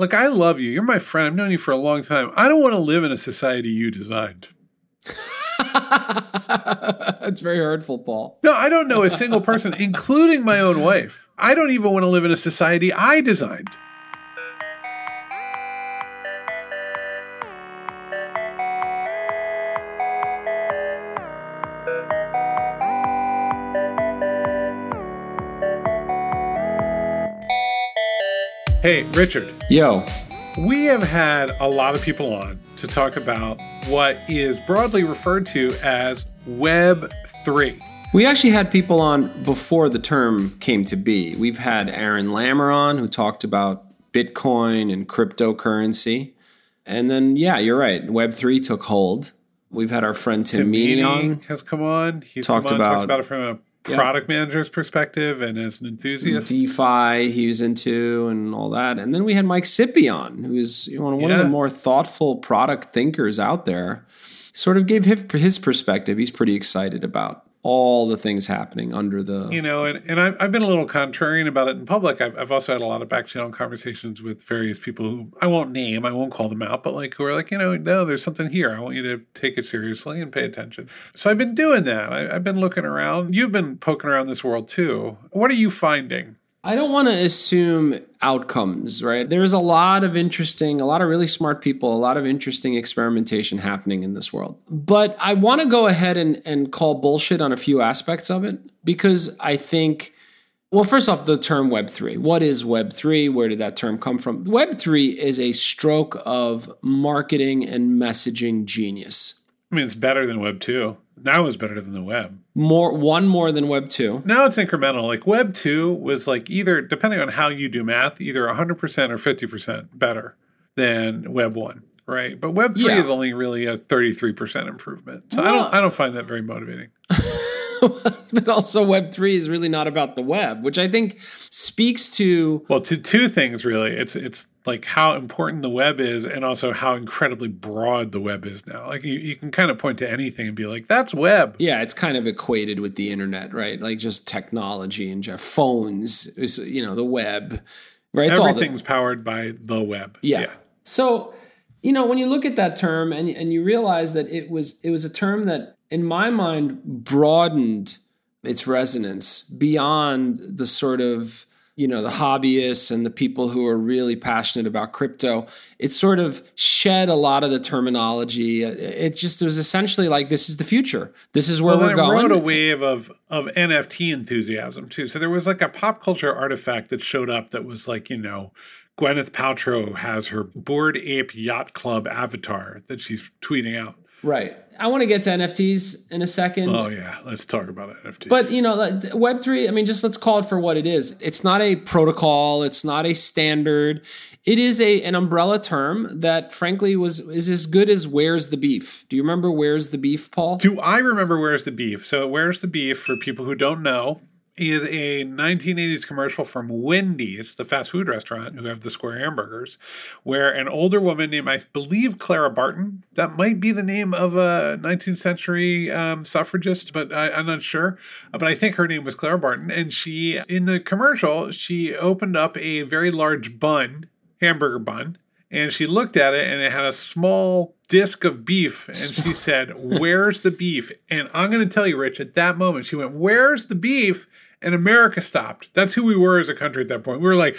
Look, I love you. You're my friend. I've known you for a long time. I don't want to live in a society you designed. That's very hurtful, Paul. No, I don't know a single person, including my own wife. I don't even want to live in a society I designed. Hey, Richard. Yo. We have had a lot of people on to talk about what is broadly referred to as Web 3. We actually had people on before the term came to be. We've had Aaron Lammer on who talked about Bitcoin and cryptocurrency. And then, yeah, you're right. Web3 took hold. We've had our friend Tim, Tim Meaney on. has come on. He's talked, on, about, talked about it from a product manager's perspective and as an enthusiast. DeFi he was into and all that. And then we had Mike Scipion, who is you know, one yeah. of the more thoughtful product thinkers out there. Sort of gave his perspective. He's pretty excited about all the things happening under the you know and, and I've, I've been a little contrarian about it in public. I've, I've also had a lot of back channel conversations with various people who i won't name i won't call them out but like who are like you know no there's something here. I want you to take it seriously and pay attention. So i've been doing that. I, i've been looking around. You've been poking around this world too. What are you finding I don't want to assume outcomes, right? There's a lot of interesting, a lot of really smart people, a lot of interesting experimentation happening in this world. But I want to go ahead and, and call bullshit on a few aspects of it because I think, well, first off, the term Web3. What is Web3? Where did that term come from? Web3 is a stroke of marketing and messaging genius. I mean, it's better than Web 2 now is better than the web. More one more than web 2. Now it's incremental. Like web 2 was like either depending on how you do math, either 100% or 50% better than web 1, right? But web 3 yeah. is only really a 33% improvement. So well, I don't I don't find that very motivating. but also web3 is really not about the web which i think speaks to well to two things really. It's it's like how important the web is and also how incredibly broad the web is now. Like you, you can kind of point to anything and be like that's web. Yeah it's kind of equated with the internet right? Like just technology and just phones is you know the web right? It's everything's the, powered by the web. Yeah. yeah. So you know when you look at that term and, and you realize that it was it was a term that in my mind, broadened its resonance beyond the sort of you know the hobbyists and the people who are really passionate about crypto. It sort of shed a lot of the terminology. It just was essentially like this is the future. This is where well, we're going it rode a wave of of nft enthusiasm too. So there was like a pop culture artifact that showed up that was like you know gwyneth paltrow has her Bored Ape Yacht Club avatar that she's tweeting out. Right. I want to get to NFTs in a second. Oh yeah, let's talk about NFTs. But you know, Web three. I mean, just let's call it for what it is. It's not a protocol. It's not a standard. It is a an umbrella term that, frankly, was is as good as "Where's the beef." Do you remember "Where's the beef," Paul? Do I remember "Where's the beef"? So, "Where's the beef" for people who don't know is a 1980s commercial from Wendy's, the fast food restaurant who have the square hamburgers, where an older woman named, I believe, Clara Barton, that might be the name of a 19th century um, suffragist, but I, am not sure. But I think her name was Clara Barton. And she, in the commercial, she opened up a very large bun, hamburger bun, and she looked at it and it had a small disc of beef and she said where's the beef and i'm going to tell you rich at that moment she went where's the beef and America stopped. That's who we were as a country at that point. We were like,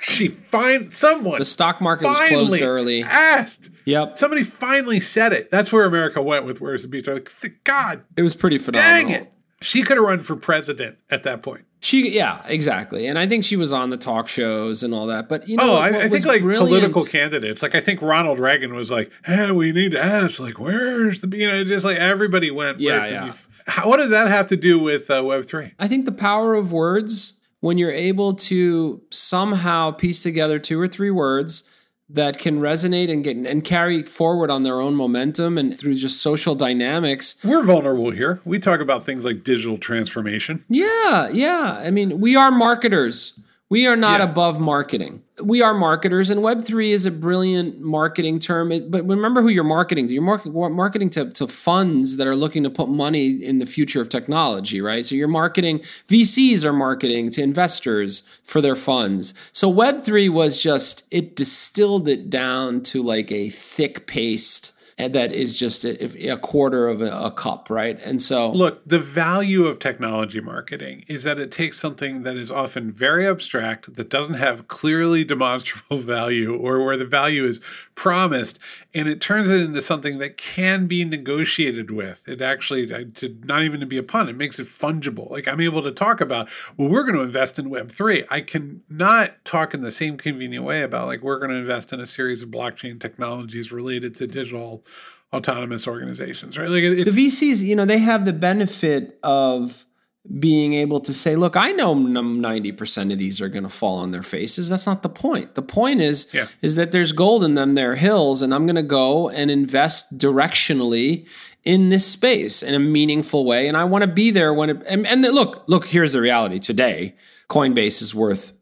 she find someone. The stock market was closed early. Asked. Yep. Somebody finally said it. That's where America went with "Where's the Beef." Like, God, it was pretty phenomenal. Dang it. She could have run for president at that point. She, yeah, exactly, and I think she was on the talk shows and all that. But you know, oh, I, I think like brilliant? political candidates, like I think Ronald Reagan was like, "Hey, we need to ask, like, where's the you know, just like everybody went, yeah, yeah." How, what does that have to do with uh, Web three? I think the power of words when you're able to somehow piece together two or three words that can resonate and get and carry forward on their own momentum and through just social dynamics. We're vulnerable here. We talk about things like digital transformation. Yeah, yeah. I mean, we are marketers We are not Yeah. above marketing. We are marketers, and Web3 is a brilliant marketing term. It- but remember who you're marketing to. You're marketing, marketing to, to funds that are looking to put money in the future of technology, right? So you're marketing, VCs are marketing to investors for their funds. So Web3 was just, it distilled it down to like a thick paste and that is just a, a quarter of a, a cup, right? And so Look, the value of technology marketing is that it takes something that is often very abstract, that doesn't have clearly demonstrable value, or where the value is promised, and it turns it into something that can be negotiated with. It actually, to not even to be a pun, it makes it fungible. Like I'm able to talk about, well, we're going to invest in Web three. I can not talk in the same convenient way about like we're going to invest in a series of blockchain technologies related to digital autonomous organizations, right? Like the VCs, you know, they have the benefit of being able to say, look, I know 90% of these are going to fall on their faces. That's not the point. The point is Yeah. is that there's gold in them, there hills, and I'm going to go and invest directionally in this space in a meaningful way and I want to be there when it and, and look, look, here's the reality today. Coinbase is worth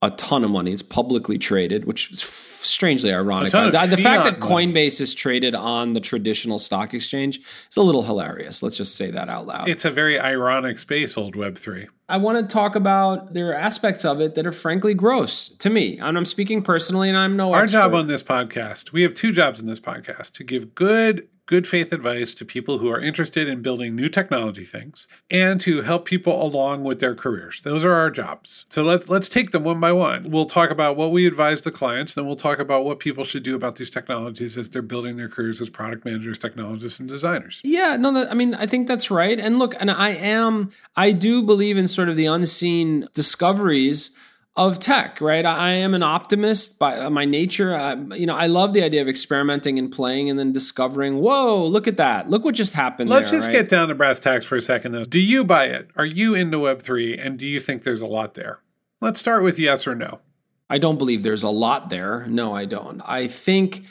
a ton of money. It's publicly traded, which is strangely ironic. The, fact that fiat money. Coinbase is traded on the traditional stock exchange is a little hilarious. Let's just say that out loud. it's a very ironic space, old Web three. I want to talk about there are aspects of it that are frankly gross to me. And I'm speaking personally, and I'm no Our expert. job on this podcast, we have two jobs in this podcast to give good, good faith advice to people who are interested in building new technology things and to help people along with their careers. Those are our jobs. So let's let's take them one by one. We'll talk about what we advise the clients, then we'll talk about what people should do about these technologies as they're building their careers as product managers, technologists, and designers. Yeah, no, that, I mean, I think that's right. And look, and I am, I do believe in sort of the unseen discoveries of tech, right? I am an optimist by uh, my nature. I, you know, I love the idea of experimenting and playing and then discovering, whoa, look at that. Look what just happened. Let's there, just right? get down to brass tacks for a second, though. Do you buy it? Are you into Web3 and do you think there's a lot there? Let's start with yes or no. I don't believe there's a lot there. No, I don't. I think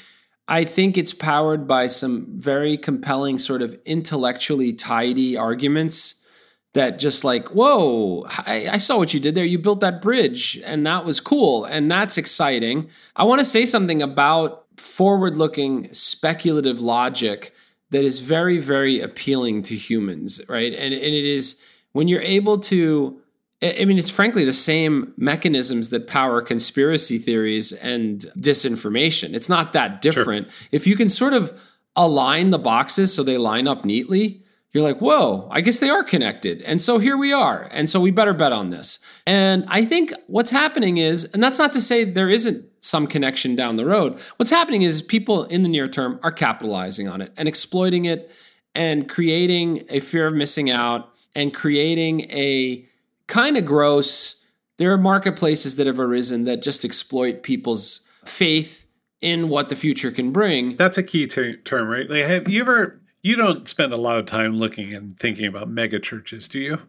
I think it's powered by some very compelling sort of intellectually tidy arguments that just like, whoa, I, I saw what you did there. You built that bridge and that was cool and that's exciting. I want to say something about forward looking speculative logic that is very, very appealing to humans, right? And, and it is when you're able to I I mean, it's frankly the same mechanisms that power conspiracy theories and disinformation. It's not that different. If you can sort of align the boxes so they line up neatly, you're like, whoa, I guess they are connected. And so here we are. And so we better bet on this. And I think what's happening is, and that's not to say there isn't some connection down the road. What's happening is people in the near term are capitalizing on it and exploiting it and creating a fear of missing out and creating a kind of gross. There are marketplaces that have arisen that just exploit people's faith in what the future can bring. That's a key ter- term, right? Like, have you ever? You don't spend a lot of time looking and thinking about mega churches, do you?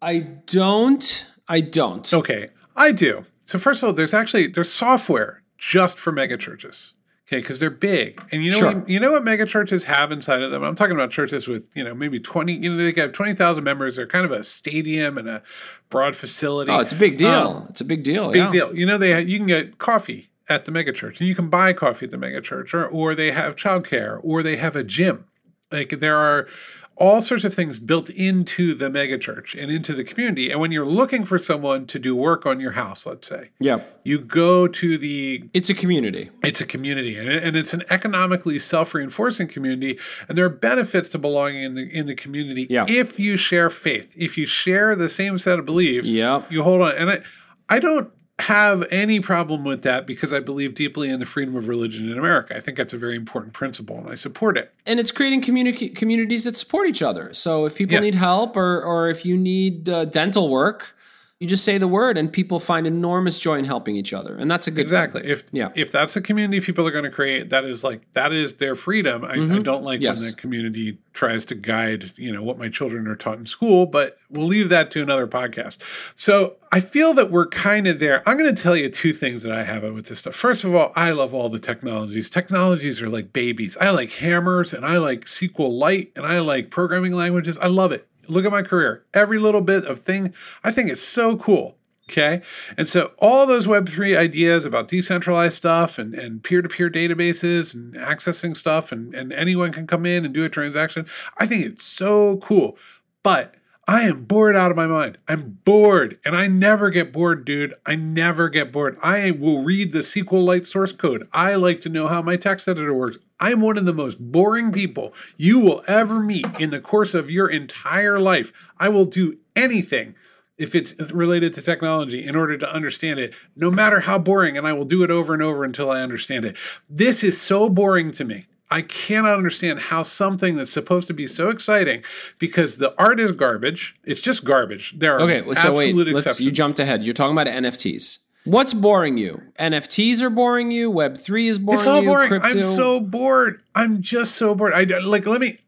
I don't. I don't. Okay, I do. So first of all, there's actually there's software just for mega churches. Okay, because they're big, and you know Sure. what, you know what mega churches have inside of them. I'm talking about churches with you know maybe twenty. You know they have twenty thousand members. They're kind of a stadium and a broad facility. Oh, it's a big deal. Um, it's a big deal. big yeah. deal. You know, they you can get coffee at the megachurch, and you can buy coffee at the megachurch, or or they have childcare, or they have a gym. Like there are all sorts of things built into the megachurch and into the community. And when you're looking for someone to do work on your house, let's say, Yeah. you go to the It's a community. it's a community and, and it's an economically self-reinforcing community and there are benefits to belonging in the in the community Yeah. if you share faith if you share the same set of beliefs Yeah, you hold on and i i don't have any problem with that because i believe deeply in the freedom of religion in america i think that's a very important principle and i support it and it's creating communi- communities that support each other. So if people Yeah. need help or or if you need uh, dental work, you just say the word and people find enormous joy in helping each other. And that's a good thing. Exactly. If Yeah. if that's the community people are going to create, that is like that is their freedom. I, I don't like Mm-hmm. Yes. when the community tries to guide, you know, what my children are taught in school, but we'll leave that to another podcast. So I feel that we're kind of there. I'm going to tell you two things that I have with this stuff. First of all, I love all the technologies. Technologies are like babies. I like hammers and I like sql SQLite and I like programming languages. I love it. Look at my career. Every little bit of thing, I think it's so cool. Okay. And so all those Web3 ideas about decentralized stuff and, and peer-to-peer databases and accessing stuff and, and anyone can come in and do a transaction, I think it's so cool. But I am bored out of my mind. I'm bored. And I never get bored, dude. I never get bored. I will read the SQLite source code. I like to know how my text editor works. I'm one of the most boring people you will ever meet in the course of your entire life. I will do anything if it's related to technology in order to understand it, no matter how boring, and I will do it over and over until I understand it. This is so boring to me. I cannot understand how something that's supposed to be so exciting because the art is garbage. It's just garbage. There are Okay, so wait, you jumped ahead. You're talking about NFTs. What's boring you? NFTs are boring you. Web three is boring It's all you. boring. Crypto. I'm so bored. I'm just so bored. I like. Let me.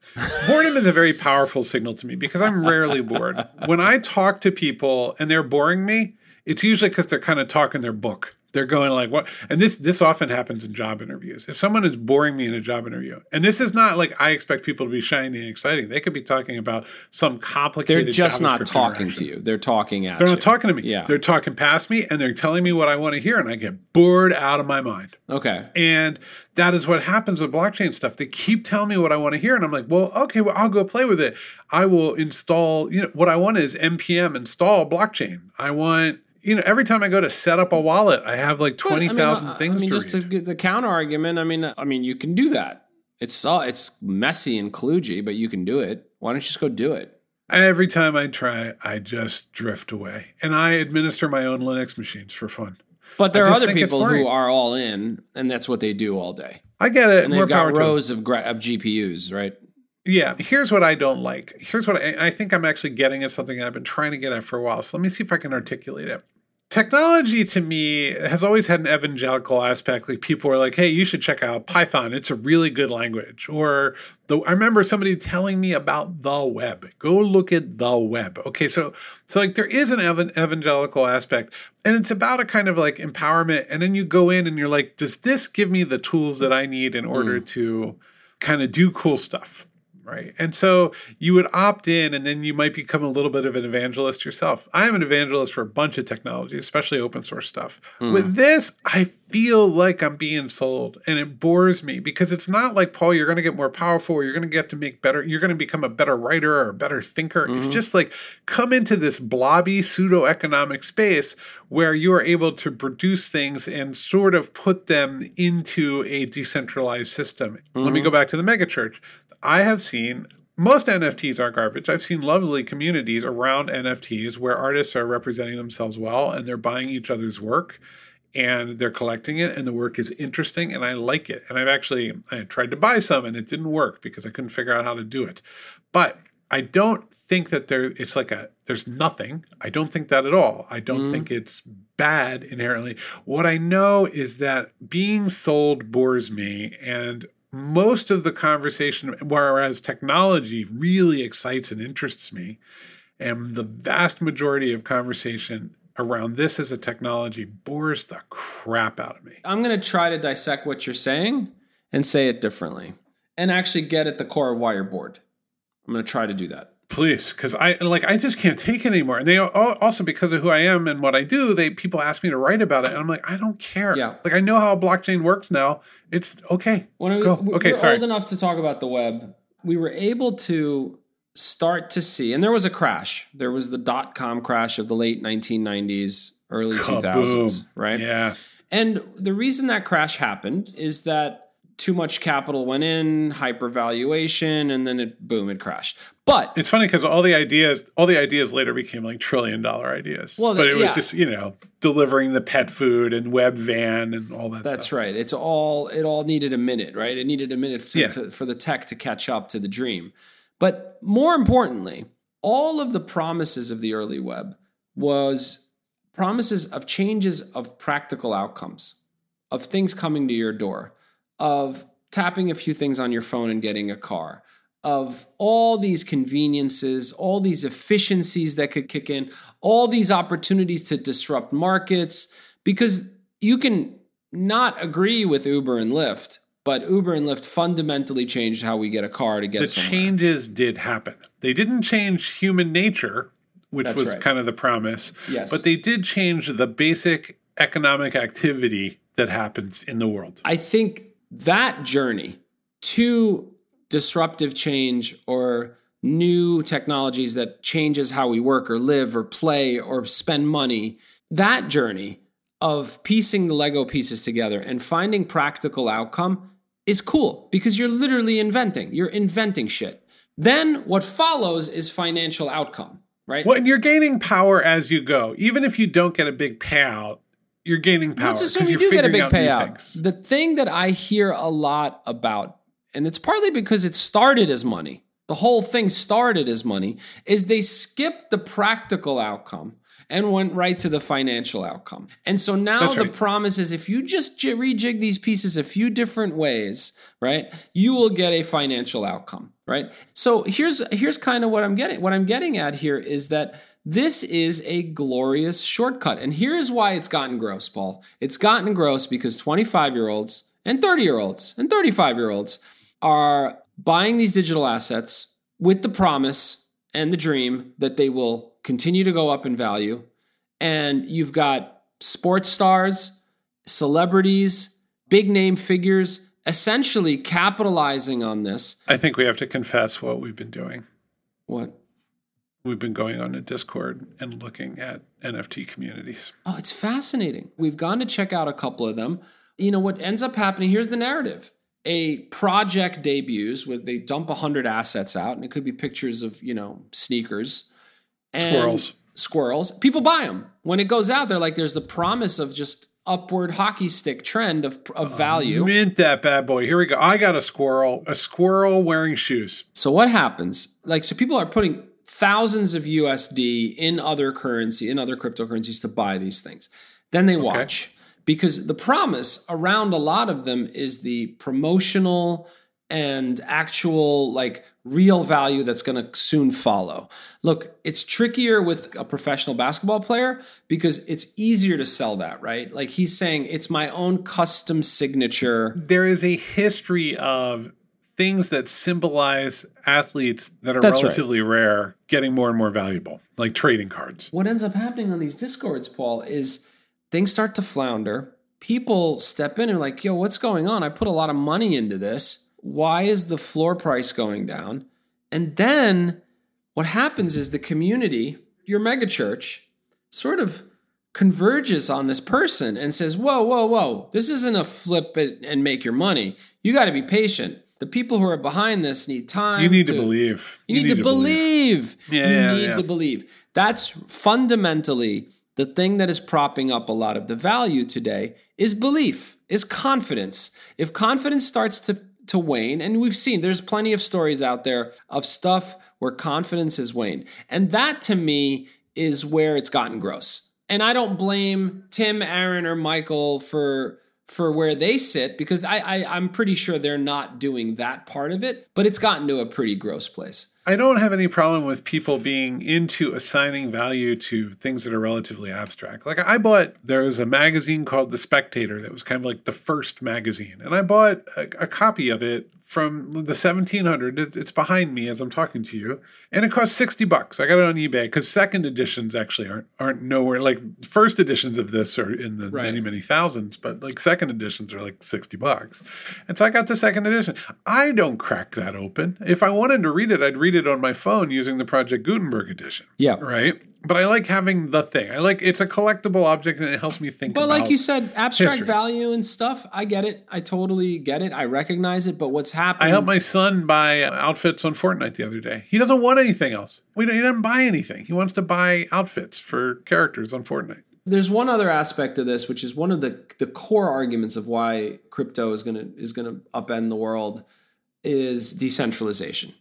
Boredom is a very powerful signal to me because I'm rarely bored. When I talk to people and they're boring me, it's usually because they're kind of talking their book. They're going like what? And this this often happens in job interviews. If someone is boring me in a job interview, and this is not like I expect people to be shiny and exciting. They could be talking about some complicated. They're just not talking to you. They're talking at They're you. not talking to me. Yeah. They're talking past me and they're telling me what I want to hear, and I get bored out of my mind. Okay. And that is what happens with blockchain stuff. They keep telling me what I want to hear. And I'm like, well, okay, well, I'll go play with it. I will install, you know, what I want is NPM install blockchain. I want, you know, every time I go to set up a wallet, I have like But, I mean, 20,000 things I mean, to just to get the counter argument. I mean, I mean, you can do that. It's uh, it's messy and kludgy, but you can do it. Why don't you just go do it? every time I try, I just drift away. And I administer my own Linux machines for fun. But there I are other people who are all in, and that's what they do all day. I get it. And More they've power got rows of gra- of GPUs, right? Yeah, here's what I don't like. Here's what I, I think I'm actually getting at something I've been trying to get at for a while. So let me see if I can articulate it. Technology to me has always had an evangelical aspect. Like people are like, "Hey, you should check out Python. It's a really good language." Or the, I remember somebody telling me about the web. Go look at the web. Okay, so so like there is an evan- evangelical aspect, and it's about a kind of like empowerment. And then you go in and you're like, "Does this give me the tools that I need in order mm. to kind of do cool stuff?" Right? And so you would opt in, and then you might become a little bit of an evangelist yourself. I am an evangelist for a bunch of technology, especially open source stuff. Hmm. With this, I feel like I'm being sold, and it bores me because it's not like Paul. You're going to get more powerful. You're going to get to make better. You're going to become a better writer or a better thinker. It's mm-hmm. just like come into this blobby pseudo economic space where you are able to produce things and sort of put them into a decentralized system. Let me mm-hmm. go back to the megachurch. I have seen most NFTs are garbage. I've seen lovely communities around NFTs where artists are representing themselves well and they're buying each other's work and they're collecting it and the work is interesting and I like it. And I've actually I tried to buy some and it didn't work because I couldn't figure out how to do it. But I don't think that there it's like a there's nothing. I don't think that at all. I don't mm-hmm. think it's bad inherently. What I know is that being sold bores me and most of the conversation whereas technology really excites and interests me and the vast majority of conversation around this as a technology bores the crap out of me. I'm going to try to dissect what you're saying and say it differently and actually get at the core of why you're bored. I'm going to try to do that. Please, because I like I just can't take it anymore. And they also because of who I am and what I do, they people ask me to write about it, and I'm like, I don't care. Yeah. like I know how blockchain works now. It's okay. When we, Go. we- Okay, we're sorry. old enough to talk about the web, we were able to start to see, and there was a crash. There was the dot com crash of the late 1990s, early 2000s, right? Yeah, And the reason that crash happened is that too much capital went in, hypervaluation, and then it boom, it crashed. But it's funny because all the ideas, all the ideas later became like trillion dollar ideas. Well, but it was yeah. just you know delivering the pet food and Webvan and all that. That's stuff. right. It's all it all needed a minute, right? It needed a minute to, Yeah. to- for the tech to catch up to the dream. But more importantly, all of the promises of the early web was promises of changes of practical outcomes, of things coming to your door, of tapping a few things on your phone and getting a car, of all these conveniences, all these efficiencies that could kick in, all these opportunities to disrupt markets, because you can not agree with Uber and Lyft, but Uber and Lyft fundamentally changed how we get a car to get The somewhere. changes did happen. They didn't change human nature which That's was right. kind of the promise. Yes. But they did change the basic economic activity that happens in the world. I think that journey to disruptive change or new technologies that changes how we work or live or play or spend money, that journey of piecing the Lego pieces together and finding practical outcome is cool because you're literally inventing. You're inventing shit. Then what follows is financial outcome, right? Well, and you're gaining power as you go. Even if you don't get a big payout, you're gaining power. Let's assume you do get a big payout. The thing that I hear a lot about, and it's partly because it started as money, the whole thing started as money, is they skipped the practical outcome and went right to the financial outcome. And so now That's the right. promise is if you just rejig these pieces a few different ways, right, you will get a financial outcome, right? So here's here's kind of what I'm getting what I'm getting at here is that this is a glorious shortcut. And here's why it's gotten gross, Paul. It's gotten gross because 25 year olds and 30 year olds and 35 year olds are buying these digital assets with the promise and the dream that they will continue to go up in value. And you've got sports stars, celebrities, big name figures essentially capitalizing on this. I think we have to confess what we've been doing. What? We've been going on a Discord and looking at NFT communities. Oh, it's fascinating. We've gone to check out a couple of them. You know what ends up happening? Here's the narrative. A project debuts with they dump 100 assets out and it could be pictures of, you know, sneakers and Squirrels. Squirrels. People buy them. When it goes out, they're like there's the promise of just upward hockey stick trend of of oh, value. Mint that bad boy. Here we go. I got a squirrel. A squirrel wearing shoes. So what happens? Like, so people are putting thousands of USD in other currency, in other cryptocurrencies to buy these things. Then they watch because the promise around a lot of them is the promotional and actual like real value that's going to soon follow. Look, it's trickier with a professional basketball player because it's easier to sell that, right? Like he's saying it's my own custom signature. There is a history of things that symbolize athletes that are That's right. relatively rare getting more and more valuable, like trading cards. what ends up happening on these discords paul is things start to flounder people step in and like yo what's going on i put a lot of money into this why is the floor price going down and then what happens is the community your megachurch sort of converges on this person and says whoa whoa whoa this isn't a flip it and make your money you got to be patient the people who are behind this need time You need to, believe. you need, to, believe. Yeah, you yeah, need yeah. to believe. That's fundamentally the thing that is propping up a lot of the value today is belief, is confidence. If confidence starts to to wane, and we've seen there's plenty of stories out there of stuff where confidence has waned. And that to me is where it's gotten gross. And I don't blame Tim, Aaron, or Michael for for where they sit because I, I I'm pretty sure they're not doing that part of it, but it's gotten to a pretty gross place. I don't have any problem with people being into assigning value to things that are relatively abstract. Like I bought, there was a magazine called The Spectator that was kind of like the first magazine, and I bought a, a copy of it from the 1700. It, it's behind me as I'm talking to you, and it cost 60 bucks. I got it on eBay because second editions actually aren't aren't nowhere. Like first editions of this are in the Right. many many thousands, but like second editions are like 60 bucks. And so I got the second edition. I don't crack that open. If I wanted to read it, I'd read it on my phone using the Project Gutenberg edition. Yeah. Right? But I like having the thing. I like it's a collectible object and it helps me think about it. But like you said, abstract history. value and stuff, I get it. I totally get it. I recognize it. But what's happening? I helped my son buy outfits on Fortnite the other day. He doesn't want anything else. We don't, he doesn't buy anything. He wants to buy outfits for characters on Fortnite. There's one other aspect of this, which is one of the the core arguments of why crypto is gonna is gonna upend the world, is decentralization.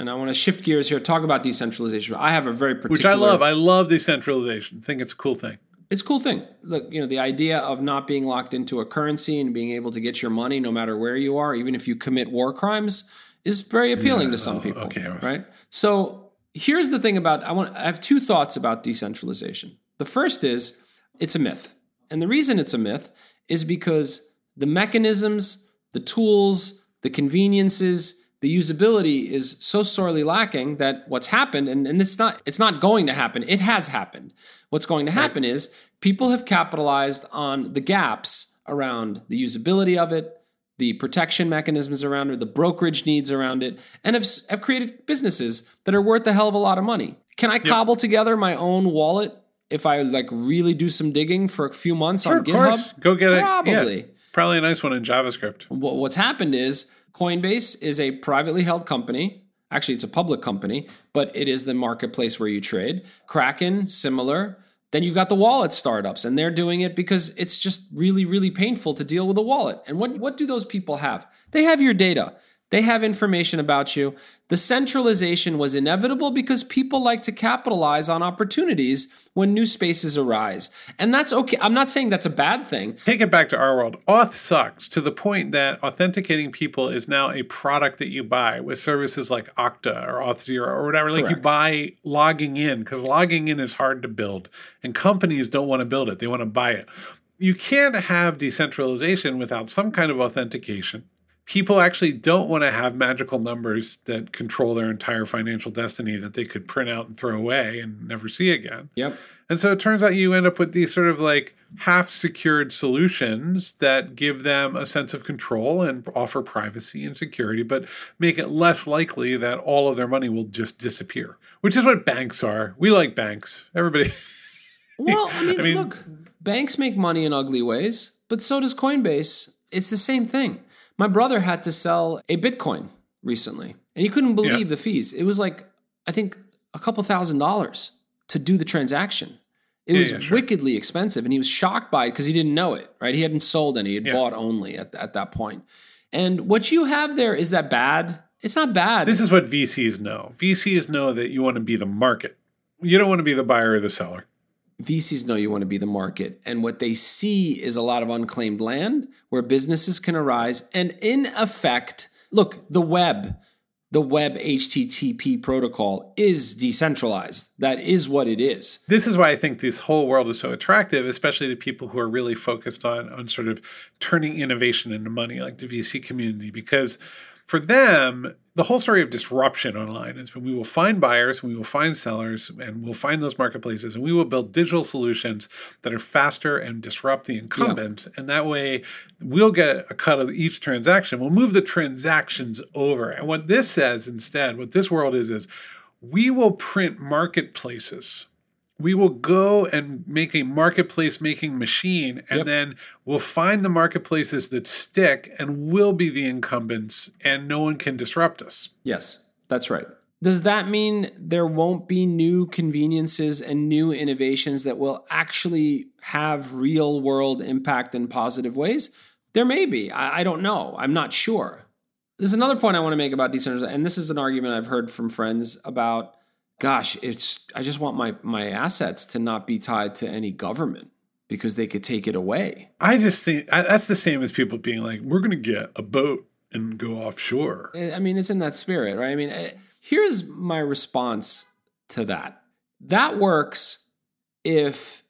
And I want to shift gears here, talk about decentralization. I have a very particular, Which I love. I love decentralization. I think it's a cool thing. it's a cool thing. Look, you know, the idea of not being locked into a currency and being able to get your money no matter where you are, even if you commit war crimes, is very appealing to some oh, people. okay. Right? So here's the thing about I want I have two thoughts about decentralization. The first is it's a myth. And the reason it's a myth is because the mechanisms, the tools, the conveniences, the usability is so sorely lacking that what's happened and, and it's not it's not going to happen. It has happened. What's going to happen right. is people have capitalized on the gaps around the usability of it the protection mechanisms around it the brokerage needs around it and have, have created businesses that are worth a hell of a lot of money. Can i yep. cobble together my own wallet if i like really do some digging for a few months sure, on github? go get it. Probably yeah, probably. A nice one in javascript. What's happened is Coinbase is a privately held company. Actually, it's a public company, but it is the marketplace where you trade. Kraken, similar. Then you've got the wallet startups, and they're doing it because it's just really, really painful to deal with a wallet. And what, what do those people have? They have your data. They have information about you. The centralization was inevitable because people like to capitalize on opportunities when new spaces arise. And that's okay. I'm not saying that's a bad thing. Take it back to our world. Auth sucks to the point that authenticating people is now a product that you buy with services like Okta or Auth0 or whatever. Correct. Like you buy logging in because logging in is hard to build and companies don't want to build it, they want to buy it. You can't have decentralization without some kind of authentication people actually don't want to have magical numbers that control their entire financial destiny that they could print out and throw away and never see again. Yep. And so it turns out you end up with these sort of like half secured solutions that give them a sense of control and offer privacy and security, but make it less likely that all of their money will just disappear, which is what banks are. We like banks. Everybody. well, I mean, I mean look, banks make money in ugly ways, but so does Coinbase. It's the same thing. My brother had to sell a Bitcoin recently, and he couldn't believe yeah. the fees. It was like, I think, a couple thousand dollars to do the transaction. It was yeah, sure. wickedly expensive, and he was shocked by it because he didn't know it, right? He hadn't sold any, he had bought only at, at that point. And what you have there is that bad? It's not bad. This is what VCs know. VCs know that you want to be the market. You don't want to be the buyer or the seller. VCs know you want to be the market. And what they see is a lot of unclaimed land where businesses can arise. And in effect, look, the web, the web HTTP protocol is decentralized. That is what it is. This is why I think this whole world is so attractive, especially to people who are really focused on, on sort of turning innovation into money, like the VC community, because for them, the whole story of disruption online is when we will find buyers, we will find sellers, and we'll find those marketplaces, and we will build digital solutions that are faster and disrupt the incumbents. Yeah. And that way, we'll get a cut of each transaction. We'll move the transactions over. And what this says instead, what this world is, is we will print marketplaces we will go and make a marketplace making machine and yep. then we'll find the marketplaces that stick and we'll be the incumbents and no one can disrupt us. Yes, that's right. Does that mean there won't be new conveniences and new innovations that will actually have real world impact in positive ways? There may be. I, I don't know. I'm not sure. There's another point I want to make about decentralization, and this is an argument I've heard from friends about gosh, it's I just want my my assets to not be tied to any government because they could take it away. I just think that's the same as people being like, we're going to get a boat and go offshore. I mean, it's in that spirit, right? I mean, eh, here's my response to that. That works if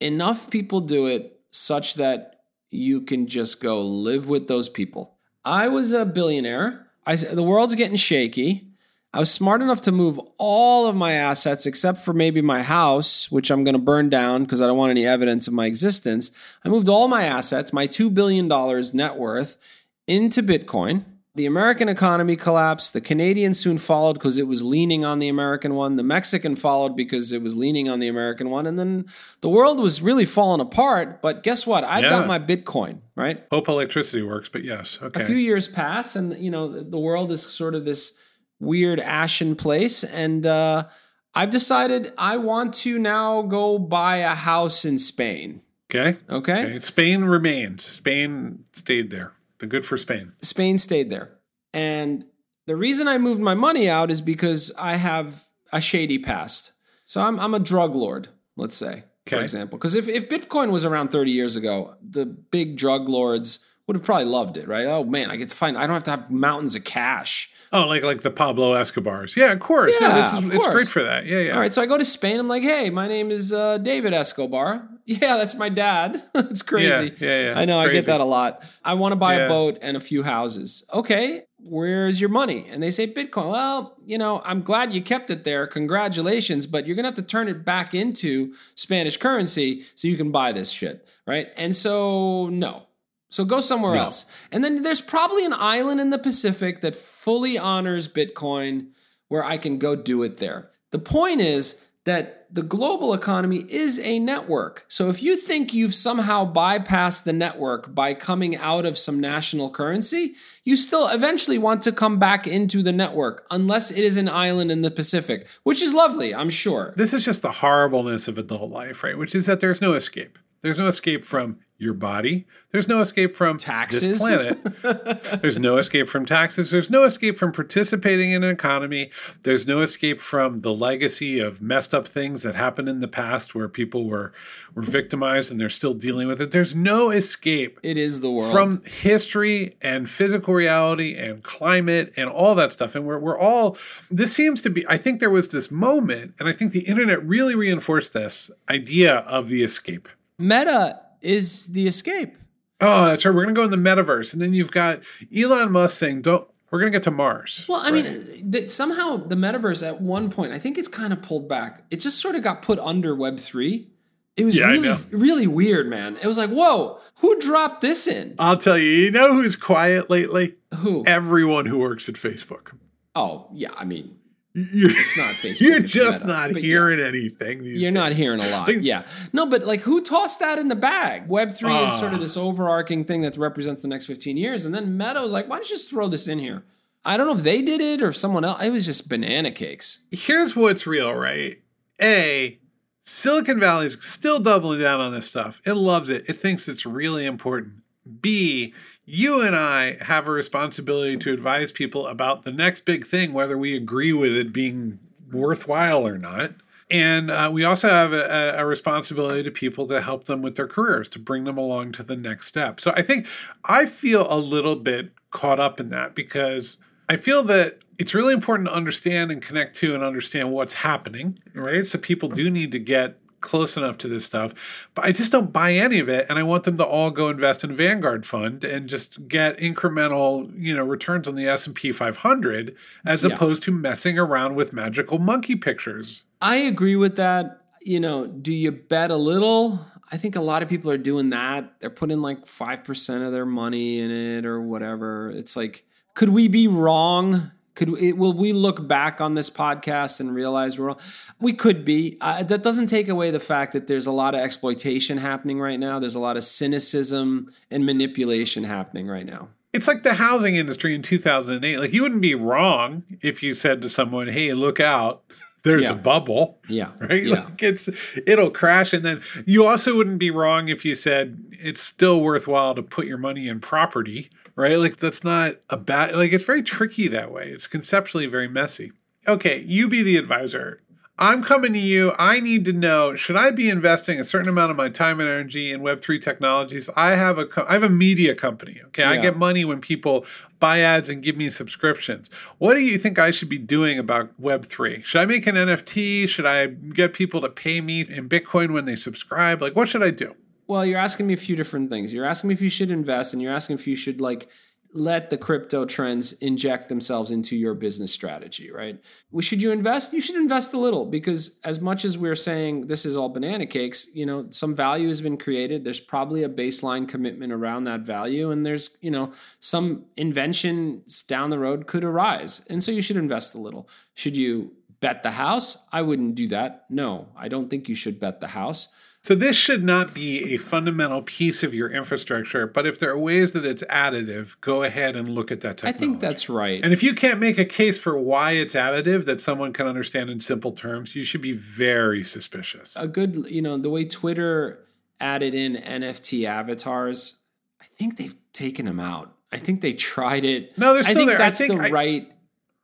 enough people do it such that you can just go live with those people. I was a billionaire. I the world's getting shaky. I was smart enough to move all of my assets except for maybe my house, which I'm going to burn down because I don't want any evidence of my existence. I moved all my assets, my $2 billion net worth, into Bitcoin. The American economy collapsed. The Canadian soon followed because it was leaning on the American one. The Mexican followed because it was leaning on the American one. And then the world was really falling apart. But guess what? I've yeah. got my Bitcoin, right? Hope electricity works, but yes. Okay. A few years pass, and you know the world is sort of this weird ashen place. And uh, I've decided I want to now go buy a house in Spain. Okay. Okay. okay. Spain remained. Spain stayed there. The good for Spain. Spain stayed there. And the reason I moved my money out is because I have a shady past. So I'm, I'm a drug lord, let's say, okay. for example. Because if, if Bitcoin was around 30 years ago, the big drug lords would have probably loved it, right? Oh man, I get to find, I don't have to have mountains of cash Oh, like like the Pablo Escobars. Yeah, of course. Yeah, no, this is, it's great for that. Yeah, yeah. All right, so I go to Spain. I'm like, hey, my name is uh, David Escobar. Yeah, that's my dad. it's crazy. Yeah, yeah, yeah. I know. Crazy. I get that a lot. I want to buy yeah. a boat and a few houses. Okay, where's your money? And they say Bitcoin. Well, you know, I'm glad you kept it there. Congratulations, but you're going to have to turn it back into Spanish currency so you can buy this shit, right? And so no. So go somewhere No. else. And then there's probably an island in the Pacific that fully honors Bitcoin where I can go do it there. The point is that the global economy is a network. So if you think you've somehow bypassed the network by coming out of some national currency, you still eventually want to come back into the network unless it is an island in the Pacific, which is lovely, I'm sure. This is just the horribleness of adult life, right? Which is that there's no escape. There's no escape from your body. There's no escape from Taxes. This planet. There's no escape from taxes. There's no escape from participating in an economy. There's no escape from the legacy of messed up things that happened in the past where people were were victimized and they're still dealing with it. There's no escape It is the world. from history and physical reality and climate and all that stuff. And we're, we're all, this seems to be, I think there was this moment, and I think the internet really reinforced this idea of the escape. Meta is the escape. Oh, that's right. We're going to go in the metaverse. And then you've got Elon Musk saying, don't, we're going to get to Mars. Well, I mean, that somehow the metaverse at one point, I think it's kind of pulled back. It just sort of got put under Web three. It was Yeah, really, really weird, man. It was like, whoa, who dropped this in? I'll tell you, you know who's quiet lately? Who? Everyone who works at Facebook. Oh, yeah. I mean, You're, it's not Facebook. you're just not But yeah, hearing anything. You're not hearing a lot. Like, Yeah. No, but like, who tossed that in the bag? Web three is Ah. sort of this overarching thing that represents the next 15 years, and then Meta was like, why don't you just throw this in here? I don't know if they did it or if someone else. It was just banana cakes. here's what's real, right? A, Silicon Valley's still doubling down on this stuff. It loves it. It thinks it's really important. B, you and I have a responsibility to advise people about the next big thing, whether we agree with it being worthwhile or not. And uh, we also have a, a responsibility to people to help them with their careers, to bring them along to the next step. So I think I feel a little bit caught up in that because I feel that it's really important to understand and connect to and understand what's happening, right? So people do need to get close enough to this stuff, but I just don't buy any of it. And I want them to all go invest in Vanguard Fund and just get incremental, you know, returns on the S and P 500 as Yeah. opposed to messing around with magical monkey pictures. I agree with that. You know, do you bet a little? I think a lot of people are doing that. They're putting like 5% of their money in it or whatever. It's like, could we be wrong? Could we, will we look back on this podcast and realize we're wrong? We could be. Uh, that doesn't take away the fact that there's a lot of exploitation happening right now. There's a lot of cynicism and manipulation happening right now. It's like the housing industry in 2008. Like you wouldn't be wrong if you said to someone, "Hey, look out. There's Yeah. a bubble." Yeah. right? Yeah. Like it's it'll crash, and then you also wouldn't be wrong if you said it's still worthwhile to put your money in property, right? Like that's not a bad. Like it's very tricky that way. It's conceptually very messy. Okay, you be the advisor. I'm coming to you. I need to know: should I be investing a certain amount of my time and energy in Web three technologies? I have a co- I have a media company. Okay, I get money when people buy ads and give me subscriptions. What do you think I should be doing about Web3? Should I make an NFT? Should I get people to pay me in Bitcoin when they subscribe? Like, what should I do? Well, you're asking me a few different things. You're asking me if you should invest, and you're asking if you should like let the crypto trends inject themselves into your business strategy, right? Should you invest? You should invest a little because as much as we're saying this is all banana cakes, you know, some value has been created. There's probably a baseline commitment around that value, and there's, you know, some inventions down the road could arise. And so you should invest a little. Should you bet the house? I wouldn't do that. No, I don't think you should bet the house. So, this should not be a fundamental piece of your infrastructure, but if there are ways that it's additive, go ahead and look at that I think that's right. And if you can't make a case for why it's additive that someone can understand in simple terms, you should be very suspicious. a good you know the way twitter added in nft avatars i think they've taken them out i think they tried it No, they're i still think there. I that's think the I- right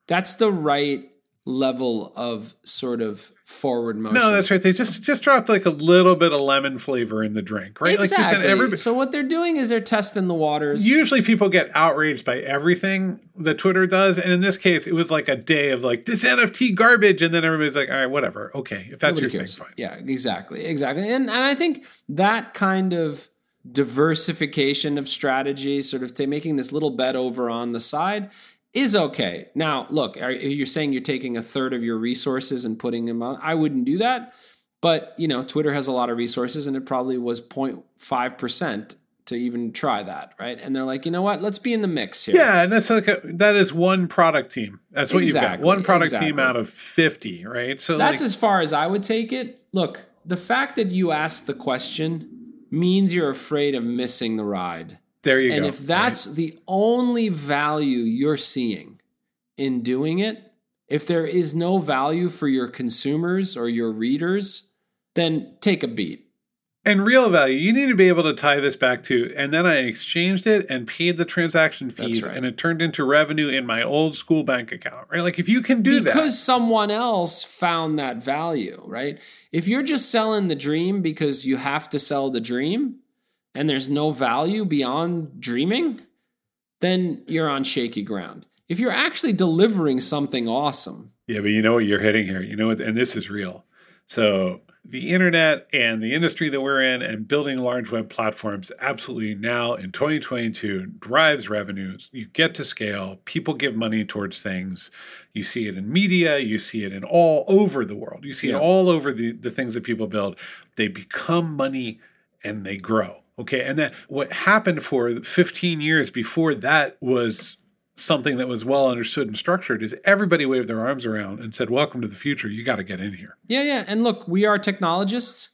that's the right level of sort of forward motion No, that's right. They just just dropped like a little bit of lemon flavor in the drink, right? Exactly everybody, so what they're doing is they're testing the waters usually people get outraged by everything that Twitter does, and in this case, it was like a day of like this NFT garbage, and then everybody's like, all right, whatever, okay, if that's Nobody your cares. thing, fine. Yeah, exactly, exactly. And and I think that kind of diversification of strategy, sort of ta- making this little bet over on the side, is okay. Now, look, are, you're saying you're taking a third of your resources and putting them on. I wouldn't do that. But, you know, Twitter has a lot of resources and it probably was 0.5% to even try that, right? And they're like, you know what? Let's be in the mix here. Yeah, and that's like a, that is one product team. That's what Exactly, you've got. One product exactly. team out of 50, right? So That's like, as far as I would take it. Look, the fact that you asked the question means you're afraid of missing the ride. There you And go. And if that's the only value you're seeing in doing it, if there is no value for your consumers or your readers, then take a beat. And real value, you need to be able to tie this back to, and then I exchanged it and paid the transaction fees, right. and it turned into revenue in my old school bank account, right? Like if you can do it. because someone else found that value, right? If you're just selling the dream because you have to sell the dream and there's no value beyond dreaming, then you're on shaky ground. If you're actually delivering something awesome, yeah, but you know what you're hitting here, you know what, and this is real. So the internet and the industry that we're in and building large web platforms absolutely now in 2022 drives revenues. You get to scale, people give money towards things. You see it in media, you see it in all over the world. You see Yeah. it all over the, the things that people build. They become money and they grow. Okay. And that what happened for 15 years before that was something that was well understood and structured is everybody waved their arms around and said, Welcome to the future. You got to get in here. Yeah, yeah. And look, we are technologists.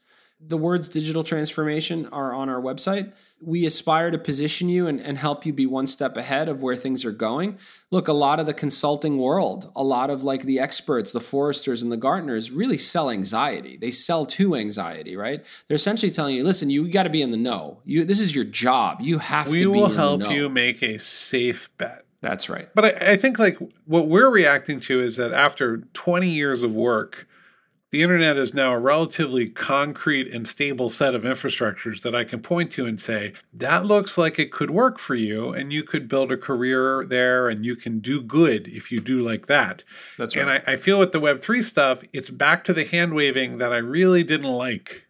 The words digital transformation are on our website. We aspire to position you and, and help you be one step ahead of where things are going. Look, a lot of the consulting world, a lot of like the experts, the Forresters and the Gartners really sell anxiety. They sell to anxiety, right? They're essentially telling you, listen, you got to be in the know. You this is your job. You have We to be will in help the know. you make a safe bet. That's right. But I, I think like what we're reacting to is that after 20 years of work, the internet is now a relatively concrete and stable set of infrastructures that I can point to and say, that looks like it could work for you, and you could build a career there and you can do good if you do like that. That's And right. I, I feel with the Web3 stuff, it's back to the hand waving that I really didn't like.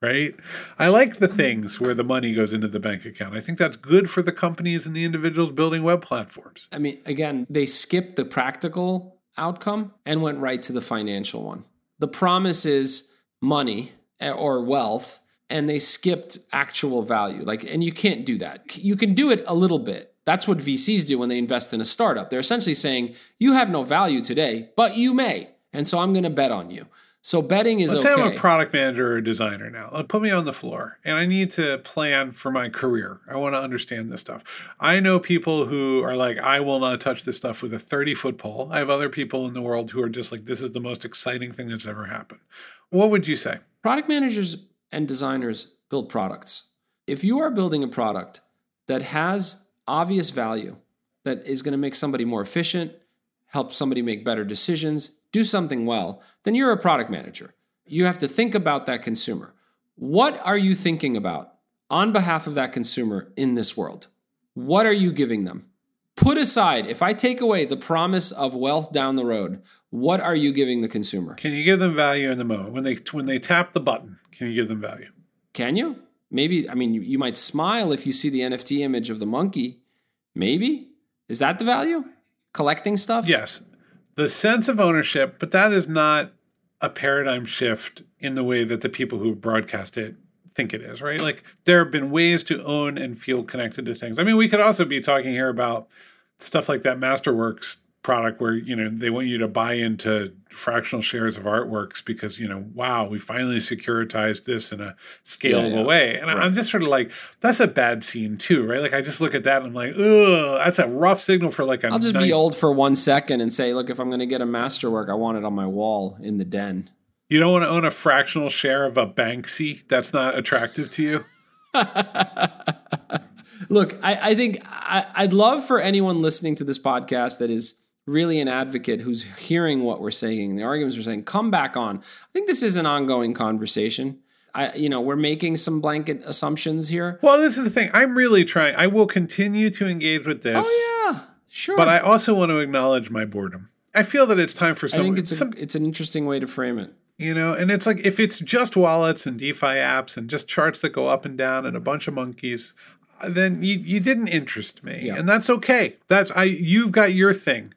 Right? I like the things where the money goes into the bank account. I think that's good for the companies and the individuals building web platforms. I mean, again, they skipped the practical outcome and went right to the financial one. The promise is money eh, or wealth, and they skipped actual value. Like, and you can't do that. You can do it a little bit. That's what VCs do when they invest in a startup. They're essentially saying, you have no value today, but you may. And so I'm going to bet on you. So betting is Let's okay. say I'm a product manager or a designer now. Put me on the floor and I need to plan for my career. I want to understand this stuff. I know people who are like, I will not touch this stuff with a 30 foot pole. I have other people in the world who are just like, this is the most exciting thing that's ever happened. What would you say? Product managers and designers build products. If you are building a product that has obvious value, that is going to make somebody more efficient, help somebody make better decisions, do something well, then you're a product manager. You have to think about that consumer. What are you thinking about on behalf of that consumer in this world? What are you giving them? Put aside, if I take away the promise of wealth down the road, what are you giving the consumer? Can you give them value in the moment when they when they tap the button? Can you give them value? Can you? Maybe, I mean, you, you might smile if you see the NFT image of the monkey. Maybe. Is that the value? Collecting stuff? Yes, the sense of ownership, but that is not a paradigm shift in the way that the people who broadcast it think it is, right? Like there have been ways to own and feel connected to things. I mean, we could also be talking here about stuff like that Masterworks product where, you know, they want you to buy into fractional shares of artworks because, you know, wow, we finally securitized this in a scalable Yeah, yeah. way. And I'm just sort of like, that's a bad scene too, right? Like I just look at that and I'm like, ugh, that's a rough signal for like a I'll just nice- be old for one second and say, look, if I'm going to get a masterwork, I want it on my wall in the den. You don't want to own a fractional share of a Banksy. That's not attractive to you. Look, I, I think I, I'd love for anyone listening to this podcast that is really an advocate who's hearing what we're saying, the arguments we're saying, come back on. I think this is an ongoing conversation. I, you know, we're making some blanket assumptions here. Well, this is the thing. I'm really trying. I will continue to engage with this, Oh yeah, sure. but I also want to acknowledge my boredom. I feel that it's time for I think it's a, some, it's an interesting way to frame it. you know, and it's like if it's just wallets and DeFi apps and just charts that go up and down and a bunch of monkeys, uh, then you you didn't interest me, Yeah. and that's okay. That's I you've got your thing,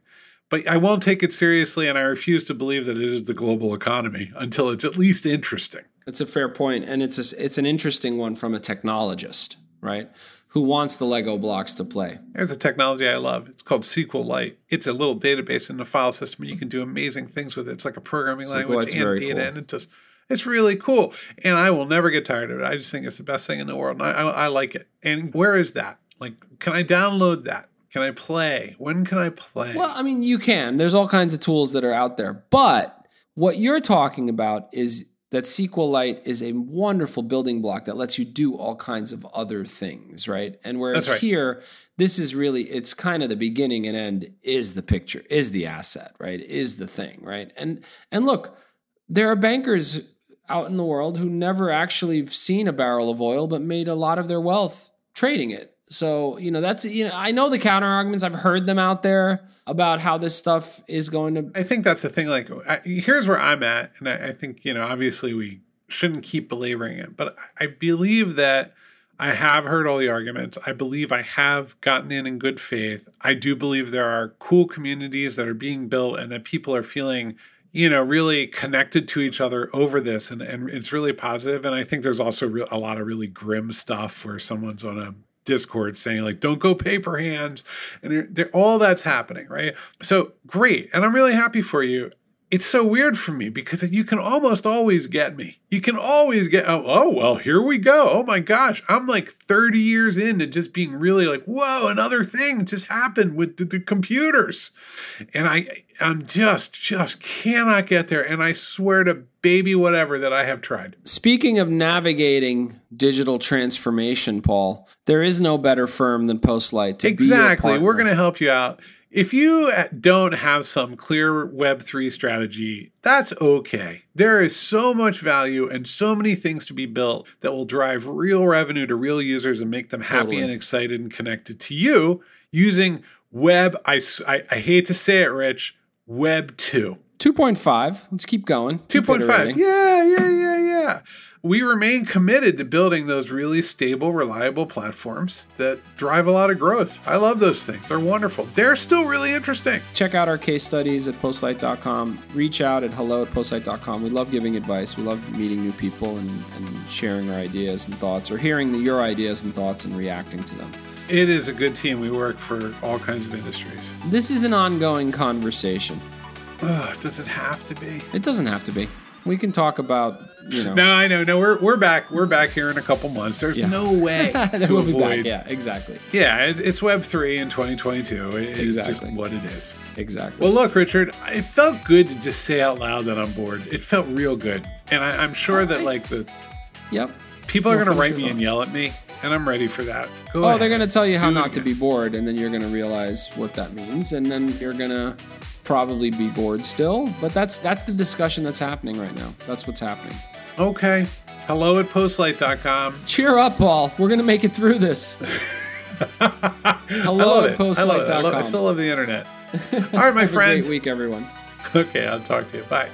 but I won't take it seriously, and I refuse to believe that it is the global economy until it's at least interesting. It's a fair point, and it's a, it's an interesting one from a technologist, right? Who wants the Lego blocks to play? There's a technology I love. It's called SQLite. It's a little database in the file system, and you can do amazing things with it. It's like a programming language and data, cool. and it just it's really cool. And I will never get tired of it. I just think it's the best thing in the world, and I, I, I like it. And where is that? Like, can I download that? Can I play? When can I play? Well, I mean, you can. There's all kinds of tools that are out there, but what you're talking about is that SQLite is a wonderful building block that lets you do all kinds of other things, right? And whereas right. here, this is really it's kind of the beginning and end is the picture, is the asset, right? Is the thing, right? And and look, there are bankers out in the world who never actually seen a barrel of oil but made a lot of their wealth trading it. So, you know, that's you know, I know the counter arguments. I've heard them out there about how this stuff is going to I think that's the thing. Like, I, here's where I'm at, and I, I think you know, obviously, we shouldn't keep belaboring it, but I believe that I have heard all the arguments. I believe I have gotten in in good faith. I do believe there are cool communities that are being built, and that people are feeling. You know, really connected to each other over this, and, and it's really positive. And I think there's also re- a lot of really grim stuff where someone's on a Discord saying like, "Don't go paper hands," and they're, they're, all that's happening, right? So great, and I'm really happy for you. It's so weird for me because you can almost always get me. You can always get oh, oh well, here we go. Oh my gosh, I'm like 30 years into just being really like, whoa, another thing just happened with the, the computers, and I I'm just just cannot get there. And I swear to baby whatever that I have tried. Speaking of navigating digital transformation, Paul, there is no better firm than Postlight to Exactly. We're going to help you out. If you uh, don't have some clear Web3 strategy, that's okay. There is so much value and so many things to be built that will drive real revenue to real users and make them happy and excited and connected to you using Web, I I hate to say it, Rich, Web 2. 2.5. Let's keep going. 2.5. iterating. Yeah, yeah, yeah, yeah. We remain committed to building those really stable, reliable platforms that drive a lot of growth. I love those things. They're wonderful. They're still really interesting. Check out our case studies at postlight.com. Reach out at hello at postlight.com. We love giving advice. We love meeting new people and, and sharing our ideas and thoughts or hearing the, your ideas and thoughts and reacting to them. It is a good team. We work for all kinds of industries. This is an ongoing conversation. Ugh, does it have to be? It doesn't have to be. We can talk about, you know. No, I know. No, we're, we're back. We're back here in a couple months. There's Yeah. no way to we'll avoid. Yeah, exactly. Yeah, it, it's Web three in 2022. It- It's just Exactly. what it is. Exactly. Well, look, Richard, it felt good to just say out loud that I'm bored. It felt real good, and I, I'm sure that like the yep. people are going to write me and yell at me, and I'm ready for that. Go Oh, ahead. they're going to tell you how Do not to be bored, and then you're going to realize what that means, and then you're going to probably be bored still. But that's that's the discussion that's happening right now. That's what's happening. Okay. Hello at postlight.com. Cheer up, Paul. We're going to make it through this. Hello at it. I. I, I still love the internet. All right, my Have a friend. great week, everyone. Okay, I'll talk to you. Bye.